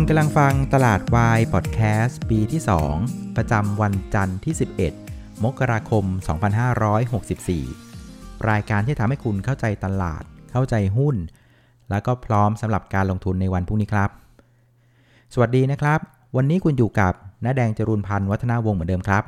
คุณกำลังฟังตลาดวายพอดแคสต์ปีที่ 2 ประจำวันจันทร์ที่ 11 มกราคม 2564 รายการที่ทำให้คุณเข้าใจตลาด เข้าใจหุ้น แล้วก็พร้อมสำหรับการลงทุนในวันพรุ่งนี้ครับ สวัสดีนะครับ วันนี้คุณอยู่กับน้าแดงจรุนพันธ์วัฒนาวงศ์เหมือนเดิมครับ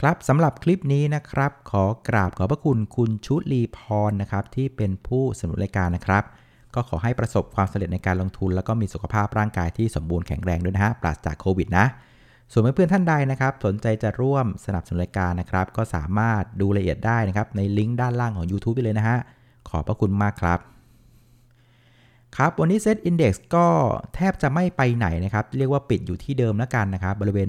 ครับสำหรับคลิปนี้นะครับ ขอกราบขอบพระคุณคุณชุลีพรนะครับที่เป็นผู้สนับสนุนรายการนะครับ ก็ขอให้ประสบความสำเร็จในการลงทุน แล้วก็มีสุขภาพร่างกายที่สมบูรณ์แข็งแรงด้วยนะฮะปราศจากโควิดนะส่วนเพื่อนๆท่านใดนะครับ สนใจจะร่วมสนับสนุนรายการนะครับ ก็สามารถดูรายละเอียดได้นะครับ ในลิงก์ด้านล่างของ YouTube ไปเลยนะฮะ ขอบพระคุณมากครับ ครับ วันนี้เซตอินดี x ก็แทบจะไม่ไปไหนนะครับ เรียกว่าปิดอยู่ที่เดิมแล้วกันนะครับ บริเวณ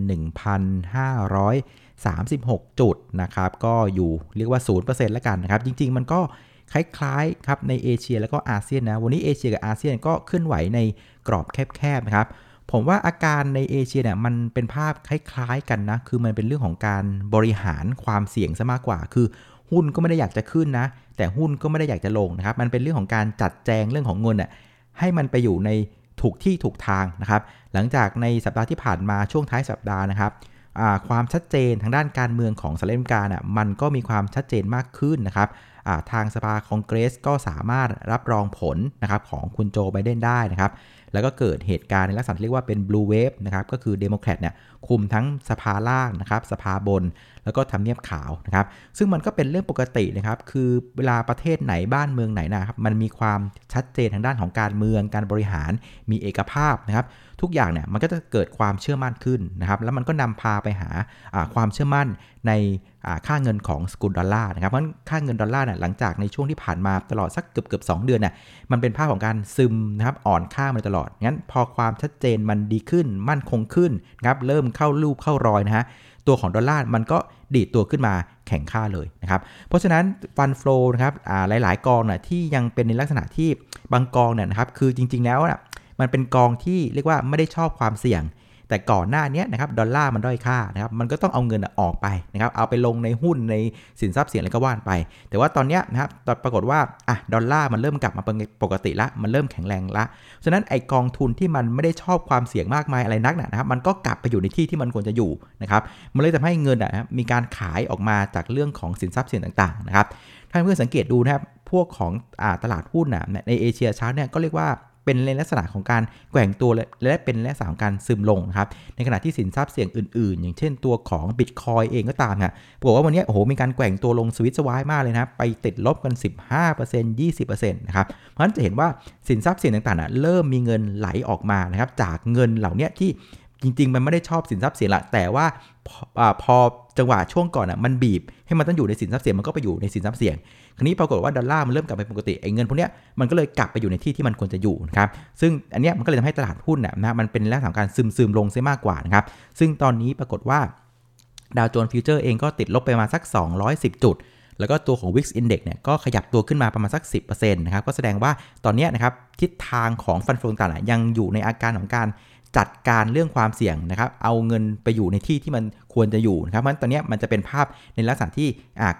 1,536 จุดนะครับ ก็อยู่เรียกว่า 0%แล้วกันนะครับ จริง ๆ มันก็ คล้ายๆครับในเอเชียแล้วก็อาเซียนนะวันนี้เอเชียกับอาเซียนก็เคลื่อนไหวในกรอบแคบๆนะครับผมว่าอาการในเอเชียเนี่ยมันเป็นภาพคล้ายๆกันนะ คือมันเป็นเรื่องของการบริหารความเสี่ยงซะมากกว่า คือหุ้นก็ไม่ได้อยากจะขึ้นนะ แต่หุ้นก็ไม่ได้อยากจะลงนะครับ มันเป็นเรื่องของการจัดแจงเรื่องของเงินอะให้มันไปอยู่ในถูกที่ถูกทางนะครับ หลังจากในสัปดาห์ที่ผ่านมาช่วงท้ายสัปดาห์นะครับความชัดเจนทางด้านการเมืองของสหรัฐอเมริกาน่ะมันก็มีความชัดเจนมากขึ้นนะครับ ทางสภาคองเกรสก็สามารถรับรองผลนะครับของคุณโจไบเดนได้นะครับแล้วก็เกิดเหตุการณ์ในลักษณะที่เรียกว่าเป็น blue wave นะครับก็คือเดโมแครตเนี่ยคุมทั้งสภาล่างนะครับสภาบน แล้วก็ทำเนียบขาวนะครับซึ่งมันก็เป็นเรื่องปกตินะครับคือเวลาประเทศไหนบ้านเมืองไหนนะครับมันมีความชัดเจนทางด้านของการเมืองการบริหารมีเอกภาพนะครับ ทุกอย่างเนี่ยมันก็จะเกิดความเชื่อมั่นขึ้นนะครับแล้วมันก็นำพาไปหาความเชื่อมั่นในค่าเงินของสกุลดอลลาร์นะครับเพราะค่าเงินดอลลาร์เนี่ยหลังจากในช่วงที่ผ่านมาตลอดสักเกือบเกือบสเดือนเนี่ยมันเป็นภาพของการซึมนะครับอ่อนค่ามาตลอดงั้นพอความชัดเจนมันดีขึ้นมั่นคงขึ้นนะครับเริ่มเข้ารูปเข้ารอยนะฮะตัวของดอลลาร์มันก็ดีดตัวขึ้นมาแข็งค่าเลยนะครับ เพราะฉะนั้นฟันฟลูนะครับหลายๆ กองนะที่ยังเป็นในลักษณะที่บางกองเนี่ยนะครับคือจริงๆแล้วนะ มันเป็นกองที่เรียกว่าไม่ได้ชอบความเสี่ยง แต่ก่อนหน้านี้นะครับดอลลาร์มันด้อยค่านะครับมันก็ต้องเอาเงินออกไปนะครับเอาไปลงในหุ้นในสินทรัพย์เสี่ยงอะไรก็ว่านไป แต่ว่าตอนนี้นะครับปรากฏว่าอะดอลลาร์มันเริ่มกลับมาเป็นปกติละมันเริ่มแข็งแรงละฉะนั้นไอกองทุนที่มันไม่ได้ชอบความเสี่ยงมากมายอะไรนักนะครับมันก็กลับไปอยู่ในที่ที่มันควรจะอยู่นะครับมันเลยทำให้เงินอะมีการขายออกมาจากเรื่องของสินทรัพย์เสี่ยงต่างๆนะครับถ้าเพื่อนสังเกตดูนะครับพวกของอตลาดหุ้นอะในเอเชียเช้าเนี่ยก็เรียกว่า เป็นในลักษณะของการแกว่งตัวและเป็นลักษณะของการซึมลงครับในขณะที่สินทรัพย์เสี่ยงอื่นๆ อย่างเช่นตัวของบิตคอยเองก็ตามครับบอกว่าวันนี้โอ้โหมีการแกว่งตัวลงสวิตช์สวายมากเลยนะไปติดลบกัน 15% 20%นะครับเพราะฉะนั้นจะเห็นว่าสินทรัพย์เสี่ยงต่างๆเริ่มมีเงินไหลออกมานะครับจากเงินเหล่านี้ที่ จริง ๆ มันไม่ได้ชอบสินทรัพย์เสี่ยงละแต่ว่าพอจังหวะช่วงก่อนอะมันบีบ ให้มันต้องอยู่ในสินทรัพย์เสี่ยงมันก็ไปอยู่ในสินทรัพย์เสี่ยง คราวนี้ปรากฏว่าดอลลาร์มันเริ่มกลับไปปกติไอ้เงินพวกเนี้ยมันก็เลยกลับไปอยู่ในที่ที่มันควรจะอยู่นะครับซึ่งอันนี้มันก็เลยทำให้ตลาดหุ้นนะมันเป็นลักษณะการซึมซึมลงซะมากกว่านะครับซึ่งตอนนี้ปรากฏว่าดาวโจนส์ฟิวเจอร์เองก็ติดลบไปมาสัก 210 จุด แล้วก็ตัวของ VIX Index เนี่ยก็ขยับตัวขึ้นมาประมาณสัก 10%นะครับก็แสดงว่าตอนนี้นะครับทิศทางของ fund flow ต่างๆยังอยู่ในอาการของการ จัดการเรื่องความเสี่ยงนะครับ เอาเงินไปอยู่ในที่ที่มันควรจะอยู่นะครับเพราะฉะนั้นตอนนี้มันจะเป็นภาพในลักษณะที่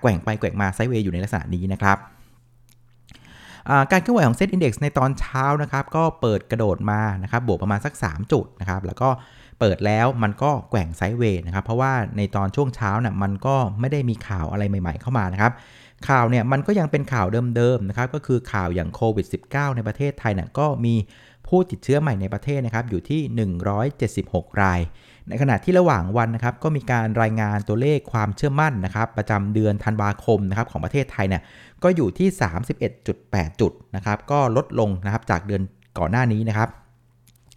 แกว่งไปแกว่งมา sideway อยู่ในลักษณะนี้นะครับการเคลื่อนไหวของเซ็ตอินดี x ในตอนเช้านะครับ ก็เปิดกระโดดมานะครับ บวกประมาณสัก 3 จุดนะครับ แล้วก็เปิดแล้วมันก็แกว่ง sideway นะครับ เพราะว่าในตอนช่วงเช้าน่ะมันก็ไม่ได้มีข่าวอะไรใหม่ๆเข้ามานะครับ ข่าวเนี่ยมันก็ยังเป็นข่าวเดิมๆนะครับ ก็คือข่าวอย่างโควิด -19 ในประเทศไทยเนี่ยก็มี ผู้ติดเชื้อใหม่ในประเทศนะครับอยู่ที่ 176 ราย ในขณะที่ระหว่างวันนะครับก็มีการรายงานตัวเลขความเชื่อมั่นนะครับประจำเดือนธันวาคมนะครับของประเทศไทยเนี่ยก็อยู่ที่ 31.8 จุดนะครับก็ลดลงนะครับจากเดือนก่อนหน้านี้นะครับ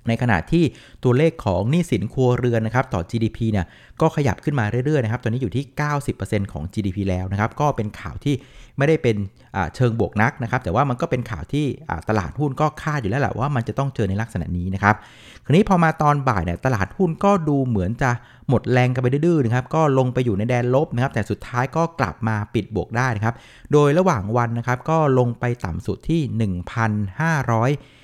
ในขณะที่ตัวเลขของหนี้สินครัวเรือนนะครับต่อ GDP เนี่ยก็ขยับขึ้นมาเรื่อยๆนะครับตอนนี้อยู่ที่ 90%ของ GDP แล้วนะครับก็เป็นข่าวที่ไม่ได้เป็นเชิงบวกนักนะครับแต่ว่ามันก็เป็นข่าวที่ตลาดหุ้นก็คาดอยู่แล้วแหละว่ามันจะต้องเจอในลักษณะนี้นะครับคราวนี้พอมาตอนบ่ายเนี่ยตลาดหุ้นก็ดูเหมือนจะหมดแรงกันไปดื้อๆนะครับก็ลงไปอยู่ในแดนลบนะครับแต่สุดท้ายก็กลับมาปิดบวกได้นะครับโดยระหว่างวันนะครับก็ลงไปต่ำสุดที่ 1,500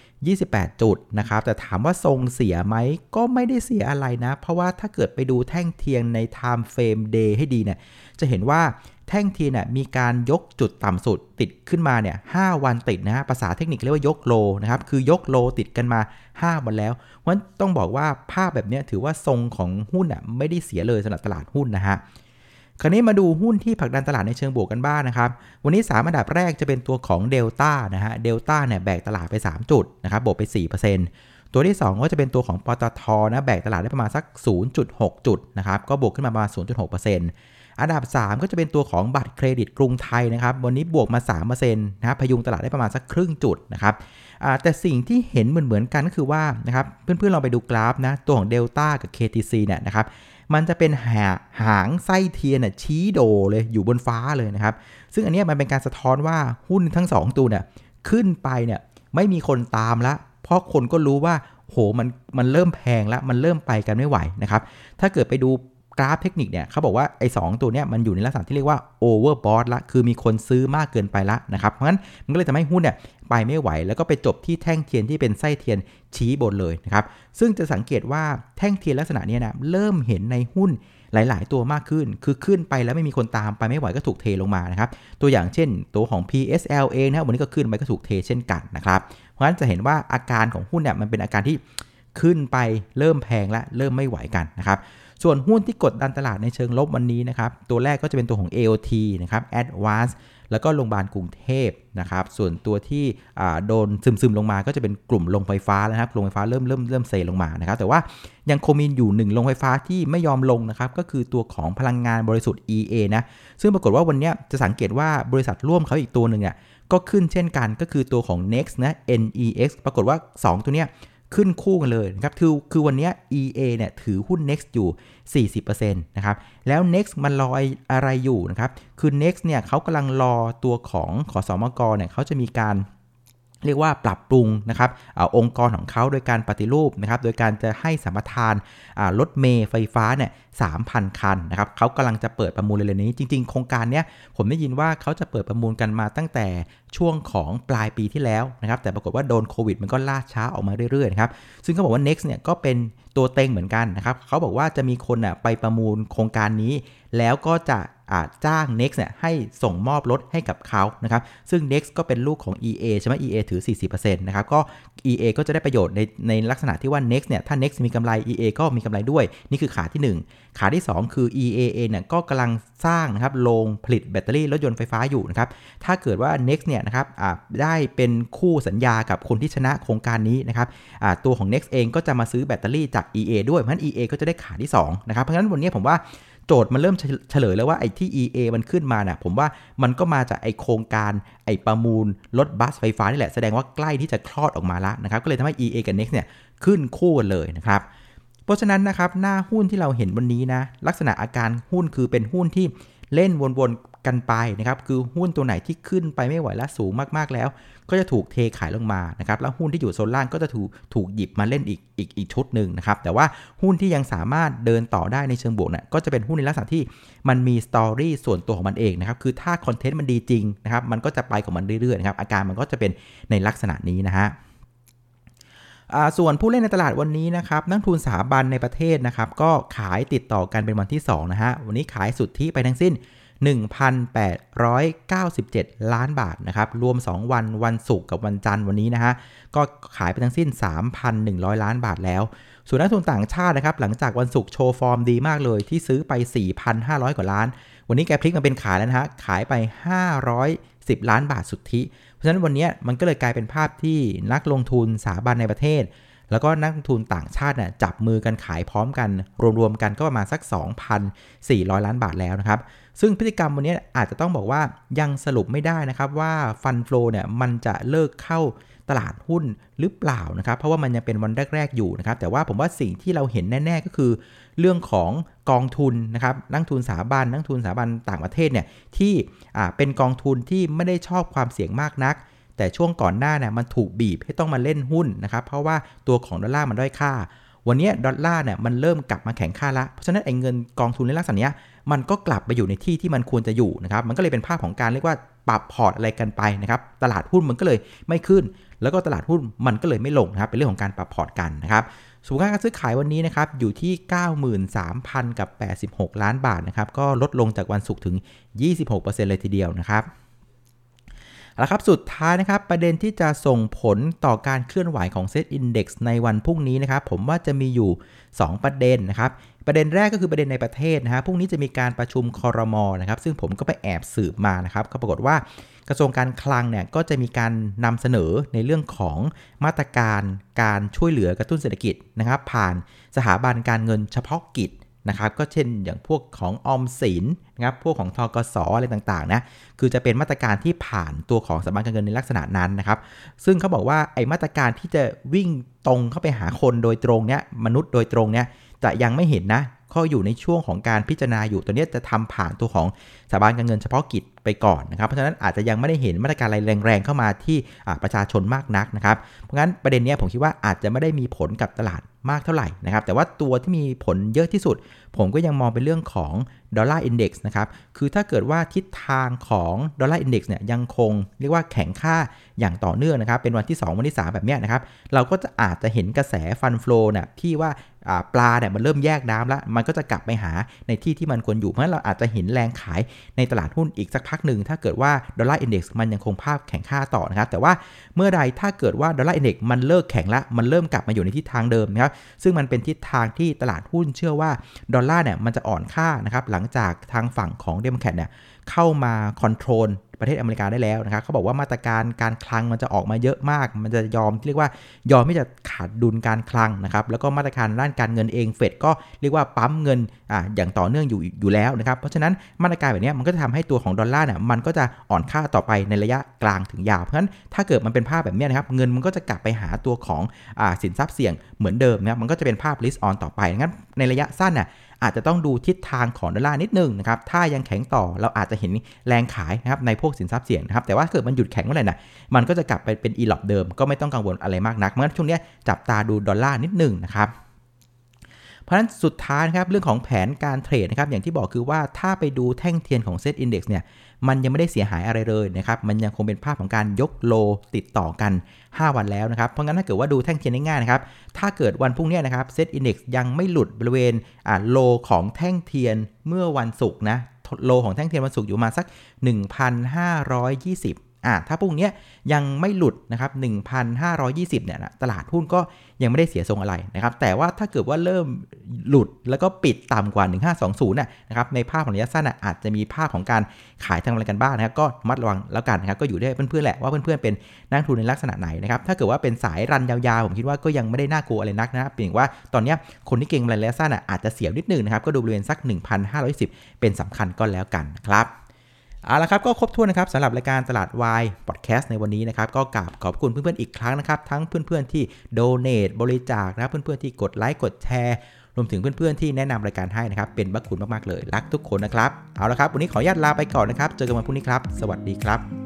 28 จุดนะครับ แต่ถามว่าทรงเสียไหมก็ไม่ได้เสียอะไรนะ เพราะว่าถ้าเกิดไปดูแท่งเทียนใน time frame day ให้ดีเนี่ย จะเห็นว่าแท่งเทียนเนี่ยมีการยกจุดต่ำสุดติดขึ้นมาเนี่ย5วันติดนะฮะภาษาเทคนิคเรียกว่ายกโลนะครับ คือยกโลติดกันมา 5 วันแล้ว เพราะฉะนั้นต้องบอกว่าภาพแบบนี้ถือว่าทรงของหุ้นอะไม่ได้เสียเลยสำหรับตลาดหุ้นนะฮะ คราวนี้มาดูหุ้นที่ผลักดันตลาดในเชิงบวกกันบ้างนนะครับ วันนี้ 3 อันดับแรกจะเป็นตัวของเดลต้านะฮะ เดลต้าเนี่ยแบกตลาดไป 3 จุดนะครับ บวกไป 4%ตัวที่ 2 ก็จะเป็นตัวของปตทนะ แบกตลาดได้ประมาณสัก 0.6 จุดนะครับ ก็บวกขึ้นมาประมาณ 0.6%อันดับ 3 ก็จะเป็นตัวของบัตรเครดิตกรุงไทยนะครับ วันนี้บวกมา3%นะครับพยุงตลาดได้ประมาณสักครึ่งจุดนะครับแต่สิ่งที่เห็นเหมือนๆกันก็คือว่านะครับ เพื่อนๆลองไปดูกราฟนะ ตัวของเดลต้ากับ KTC เนี่ยนะครับ มันจะเป็นหาหางไส้เทียนชี้โดเลยอยู่บนฟ้าเลยนะครับ ซึ่งอันนี้มันเป็นการสะท้อนว่าหุ้นทั้ง 2 ตัวเนี่ยขึ้นไปเนี่ยไม่มีคนตามละเพราะคนก็รู้ว่าโหมันมันเริ่มแพงแล้วมันเริ่มไปกันไม่ไหวนะครับ ถ้าเกิดไปดู กราฟเทคนิคเนี่ยเขาบอกว่าไอ้สตัวเนี้ยมันอยู่ในลักษณะที่เรียกว่า overbought ละคือมีคนซื้อมากเกินไปละนะครับเพราะงั้นมันก็เลยทำให้หุ้นเนี่ยไปไม่ไหว แล้วก็ไปจบที่แท่งเทียนที่เป็นไส้เทียนชี้บนเลยนะครับซึ่งจะสังเกตว่าแท่งเทียนลักษณะนี้นะเริ่มเห็นในหุ้นหลาย ๆ ตัวมากขึ้น คือขึ้นไปแล้วไม่มีคนตามไปไม่ไหวก็ถูกเทลงมานะครับ ตัวอย่างเช่นตัวของ PSL เองนะวันนี้ก็ขึ้นไปก็ถูกเทเช่นกันนะครับ เพราะฉะนั้นจะเห็นว่าอาการของหุ้นเนี่ยมันเป็นอาการที่ขึ้นไปเริ่มแพงและเริ่มไม่ไหวกันนะครับ ส่วนหุ้นที่กดดันตลาดในเชิงลบวันนี้นะครับ ตัวแรกก็จะเป็นตัวของ AOT นะครับ Advance แล้วก็โรงพยาบาลกรุงเทพนะครับ ส่วนตัวที่โดนซึมๆลงมาก็จะเป็นกลุ่มโรงไฟฟ้าแล้วครับโรงไฟฟ้าเริ่มเริ่มเริ่มเซลงมานะครับ แต่ว่ายังคงมีอยู่หนึ่งโรงไฟฟ้าที่ไม่ยอมลงนะครับ ก็คือตัวของพลังงานบริสุทธิ์ EA นะ ซึ่งปรากฏว่าวันนี้จะสังเกตว่าบริษัทร่วมเขาอีกตัวหนึ่งอะก็ขึ้นเช่นกันก็คือตัวของ Next นะ NEX ปรากฏว่า 2 ตัวเนี้ย ขึ้นคู่กันเลยนะครับ คือคือวันนี้ EA เนี่ยถือหุ้น Next อยู่ 40%นะครับ แล้ว Next มันรออะไรอยู่นะครับ คือ Next เนี่ยเขากำลังรอตัวของขอสอมกเนี่ยเขาจะมีการ เรียกว่าปรับปรุงนะครับอองค์กรของเขาโดยการปฏิรูปนะครับ โดยการจะให้สัมปทานรถเมย์ไฟฟ้าเนี่ยสามพันคันนะครับเขากำลังจะเปิดประมูลเร็วๆนี้ จริง ๆ โครงการเนี้ยผมได้ยินว่าเขาจะเปิดประมูลกันมาตั้งแต่ช่วงของปลายปีที่แล้วนะครับ แต่ปรากฏว่าโดนโควิดมันก็ล่าช้าออกมาเรื่อยๆนะครับ ซึ่งเขาบอกว่า Next เนี่ยก็เป็นตัวเต็งเหมือนกันนะครับ เขาบอกว่าจะมีคนอะไปประมูลโครงการนี้ แล้วก็จะจ้าง Next เนี่ยให้ส่งมอบรถให้กับเขานะครับซึ่ง Next ก็เป็นลูกของ EA ใช่ไหม EA ถือ 40%นะครับก็ EA ก็จะได้ประโยชน์ในในลักษณะที่ว่า Next เนี่ยถ้า Next มีกำไร EA ก็มีกำไรด้วย นี่คือขาที่ 1 ขาที่ 2 คือ EA เนี่ยก็กำลังสร้างนะครับโรงผลิตแบตเตอรี่รถยนต์ไฟฟ้าอยู่นะครับถ้าเกิดว่า Next เนี่ยนะครับได้เป็นคู่สัญญากับคนที่ชนะโครงการนี้นะครับตัวของ Next เองก็จะมาซื้อแบตเตอรี่จาก EA ด้วยเพราะฉะนั้น EA ก็จะได้ขาที่2นะครับเพราะฉะนั้นวันนี้ผมว่า โจทย์มันเริ่มเฉลยแล้วว่าไอ้ที่ EA มันขึ้นมาเนี่ยผมว่ามันก็มาจากไอ้โครงการไอ้ประมูลรถบัสไฟฟ้านี่แหละแสดงว่าใกล้ที่จะคลอดออกมาแล้วนะครับก็เลยทำให้ EA กับ Next เนี่ยขึ้นคู่กันเลยนะครับเพราะฉะนั้นนะครับหน้าหุ้นที่เราเห็นวันนี้นะลักษณะอาการหุ้นคือเป็นหุ้นที่เล่นวนๆ กันไปนะครับ คือหุ้นตัวไหนที่ขึ้นไปไม่ไหวและสูงมากๆแล้ว ก็จะถูกเทขายลงมานะครับ แล้วหุ้นที่อยู่โซนล่างก็จะถูกถูกหยิบมาเล่นอีกอีกอีกชุดหนึ่งนะครับ แต่ว่าหุ้นที่ยังสามารถเดินต่อได้ในเชิงบวกเนี่ยก็จะเป็นหุ้นในลักษณะที่มันมีสตอรี่ส่วนตัวของมันเองนะครับ คือถ้าคอนเทนต์มันดีจริงนะครับ มันก็จะไปของมันเรื่อยๆนะครับ อาการมันก็จะเป็นในลักษณะนี้นะฮะส่วนผู้เล่นในตลาดวันนี้นะครับนักทุนสถาบันในประเทศนะครับก็ขายติดต่อกันเป็นวันที่2นะฮะวันนี้ขายสุทธิไปทั้งสิ้น 1,897 ล้านบาทนะครับ รวม 2 วันวันศุกร์กับวันจันทร์วันนี้นะฮะ ก็ขายไปทั้งสิ้น 3,100 ล้านบาทแล้ว ส่วนนักทุนต่างชาตินะครับ หลังจากวันศุกร์โชว์ฟอร์มดีมากเลยที่ซื้อไป 4,500 กว่าล้าน วันนี้แกพลิกมาเป็นขายแล้วนะฮะ ขายไป 510 ล้านบาทสุทธิ เพราะฉะนั้นวันนี้มันก็เลยกลายเป็นภาพที่นักลงทุนสถาบันในประเทศแล้วก็นักลงทุนต่างชาติน่ยจับมือกันขายพร้อมกัน รวมๆกันก็ประมาณสัก 2,400 ล้านบาทแล้วนะครับ ซึ่งพฤติกรรมวันนี้อาจจะต้องบอกว่ายังสรุปไม่ได้นะครับว่าฟันฟลอเนี่ยมันจะเลิกเข้าตลาดหุ้นหรือเปล่านะครับ เพราะว่ามันยังเป็นวันแรก ๆ อยู่นะครับ แต่ว่าผมว่าสิ่งที่เราเห็นแน่ ๆ ก็คือ เรื่องของกองทุนนะครับนักทุนสถาบันนักทุนสถาบันต่างประเทศเนี่ยที่เป็นกองทุนที่ไม่ได้ชอบความเสี่ยงมากนัก แต่ช่วงก่อนหน้าเนี่ยมันถูกบีบให้ต้องมาเล่นหุ้นนะครับเพราะว่าตัวของดอลลาร์มันด้อยค่า วันนี้ดอลลาร์เนี่ยมันเริ่มกลับมาแข็งค่าละเพราะฉะนั้นไอ้เงินกองทุนในลักษณะนี้ มันก็กลับไปอยู่ในที่ที่มันควรจะอยู่นะครับ มันก็เลยเป็นภาพของการเรียกว่าปรับพอร์ตอะไรกันไปนะครับ ตลาดหุ้นมันก็เลยไม่ขึ้น แล้วก็ตลาดหุ้นมันก็เลยไม่ลงนะครับ เป็นเรื่องของการปรับพอร์ตกันนะครับส่วนมูลค่าการซื้อขายวันนี้นะครับอยู่ที่ 93,000 กับ 86 ล้านบาทนะครับ ก็ลดลงจากวันศุกร์ถึง 26%เลยทีเดียวนะครับ แล้วครับสุดท้ายนะครับประเด็นที่จะส่งผลต่อการเคลื่อนไหวของเซตอินดี x ในวันพรุ่งนี้นะครับผมว่าจะมีอยู่ 2 ประเด็นนะครับประเด็นแรกก็คือประเด็นในประเทศนะฮะพรุ่งนี้จะมีการประชุมคอรมอนะครับซึ่งผมก็ไปแอบสืบมานะครับก็ปรากฏว่ากระทรวงการคลังเนี่ยก็จะมีการนำเสนอในเรื่องของมาตรการการช่วยเหลือกระตุ้นเศรษฐกิจนะครับผ่านสถาบันการเงินเฉพาะกิจ นะครับก็เช่นอย่างพวกของออมสินนะครับพวกของทกสอะไรต่างๆนะคือจะเป็นมาตรการที่ผ่านตัวของสถาบันการเงินในลักษณะนั้นนะครับ ซึ่งเขาบอกว่าไอ้มาตรการที่จะวิ่งตรงเข้าไปหาคนโดยตรงเนี้ยมนุษย์โดยตรงเนี้ยจะยังไม่เห็นนะข้ออยู่ในช่วงของการพิจารณาอยู่ตัวนี้จะทำผ่านตัวของสถาบันการเงินเฉพาะกิจไปก่อนนะครับ เพราะฉะนั้นอาจจะยังไม่ได้เห็นมาตรการอะไรแรงๆเข้ามาที่ประชาชนมากนักนะครับ เพราะงั้นประเด็นนี้ผมคิดว่าอาจจะไม่ได้มีผลกับตลาด มากเท่าไหร่นะครับ แต่ว่าตัวที่มีผลเยอะที่สุด ผมก็ยังมองเป็นเรื่องของดอลลาร์ index นะครับ คือถ้าเกิดว่าทิศทางของดอลลาร์ index เนี่ยยังคงเรียกว่าแข็งค่าอย่างต่อเนื่องนะครับ เป็นวันที่ 2 วันที่ 3 แบบนี้นะครับ เราก็จะอาจจะเห็นกระแส fund flow เนี่ยที่ว่าปลาเนี่ยมันเริ่มแยกน้ำแล้ว มันก็จะกลับไปหาในที่ที่มันควรอยู่ เพราะฉะนั้นเราอาจจะเห็นแรงขายในตลาดหุ้นอีกสักพักหนึ่ง ถ้าเกิดว่าดอลลาร์ index มันยังคงภาพแข็งค่าต่อนะครับ แต่ว่าเมื่อใดถ้าเกิดว่าดอลลาร์ index มันเลิกแข็งละ มันเริ่มกลับมาอยู่ในทิศทางเดิมนะครับ ซึ่งมันเป็นทิศทางที่ตลาดหุ้นเชื่อว่าดอลลาร์เนี่ยมันจะอ่อนค่านะครับหลังจากทางฝั่งของเดโมแครตเนี่ยเข้ามา control ประเทศอเมริกาได้แล้วนะครับเขาบอกว่ามาตรการการคลังมันจะออกมาเยอะมาก มันจะยอมเรียกว่ายอมที่จะขาดดุลการคลังนะครับแล้วก็มาตรการด้านการเงินเองเฟดก็เรียกว่าปั๊มเงินอ่าอย่างต่อเนื่องอยู่อยู่แล้วนะครับเพราะฉะนั้นมาตรการแบบนี้มันก็จะทำให้ตัวของดอลลาร์เนี่ยมันก็จะอ่อนค่าต่อไปในระยะกลางถึงยาวเพราะฉะนั้นถ้าเกิดมันเป็นภาพแบบนี้นะครับเงินมันก็จะกลับไปหาตัวของอ่าสินทรัพย์เสี่ยงเหมือนเดิมนะครับมันก็จะเป็นภาพ risk on ต่อไปงั้นในระยะสั้นน่ะ อาจจะต้องดูทิศทางของดอลลาร์นิดนึงนะครับ ถ้ายังแข็งต่อเราอาจจะเห็นแรงขายนะครับในพวกสินทรัพย์เสี่ยงนะครับ แต่ว่าเกิดมันหยุดแข็งเมื่อไหร่นะมันก็จะกลับไปเป็นอีหรอบเดิม ก็ไม่ต้องกังวลอะไรมากนัก เพราะฉะนั้นช่วงนี้จับตาดูดอลลาร์นิดนึงนะครับเพราะฉะนั้นสุดท้ายนะครับเรื่องของแผนการเทรดนะครับอย่างที่บอกคือว่าถ้าไปดูแท่งเทียนของเซตอินดี x เนี่ย มันยังไม่ได้เสียหายอะไรเลยนะครับ มันยังคงเป็นภาพของการยก low ติดต่อกัน 5 วันแล้วนะครับ เพราะงั้นถ้าเกิดว่าดูแท่งเทียนง่ายๆนะครับ ถ้าเกิดวันพรุ่งนี้นะครับเซตอินดี x ยังไม่หลุดบริเวณอ่า low ของแท่งเทียนเมื่อวันศุกร์นะ โลของแท่งเทียนวันศุกร์อยู่มาสัก 1,520 อ่าถ้าพรุ่งนี้ยังไม่หลุดนะครับ1,520เนี่ยนะตลาดหุ้นก็ยังไม่ได้เสียทรงอะไรนะครับแต่ว่าถ้าเกิดว่าเริ่มหลุดแล้วก็ปิดต่ำกว่า 1520น่ะครับในภาพของระยะสั้นอาจจะมีภาพของการขายทางอะไรกันบ้างนะครับก็มัดระวังแล้วกันนะครับก็อยู่ได้เพื่อนๆแหละว่าเพื่อนๆเป็นนักทุนในลักษณะไหนนะครับถ้าเกิดว่าเป็นสายรันยาวๆผมคิดว่าก็ยังไม่ได้น่ากลัวอะไรนักนะครับเพียงว่าตอนนี้คนที่เก่งระยะสั้นอาจจะเสียวนิดนึงนะครับก็ดูบริเวณสัก 1,510 เป็นสำคัญก็แล้วกันครับ เอาละครับก็ครบถ้วนนะครับสำหรับรายการตลาดวายพอดแคสต์ในวันนี้นะครับก็กราบขอบคุณเพื่อนๆอีกครั้งนะครับ ทั้งเพื่อนๆที่โดเน a t บริจาคนะเพื่อนๆที่กดไลค์กดแชร์รวมถึงเพื่อนๆที่แนะนำรายการให้นะครับ เป็นบัคคุณมากๆเลย รักทุกคนนะครับ เอาละครับ วันนี้ขออนุญาตลาไปก่อนนะครับ เจอกันวันพรุ่งนี้ครับ สวัสดีครับ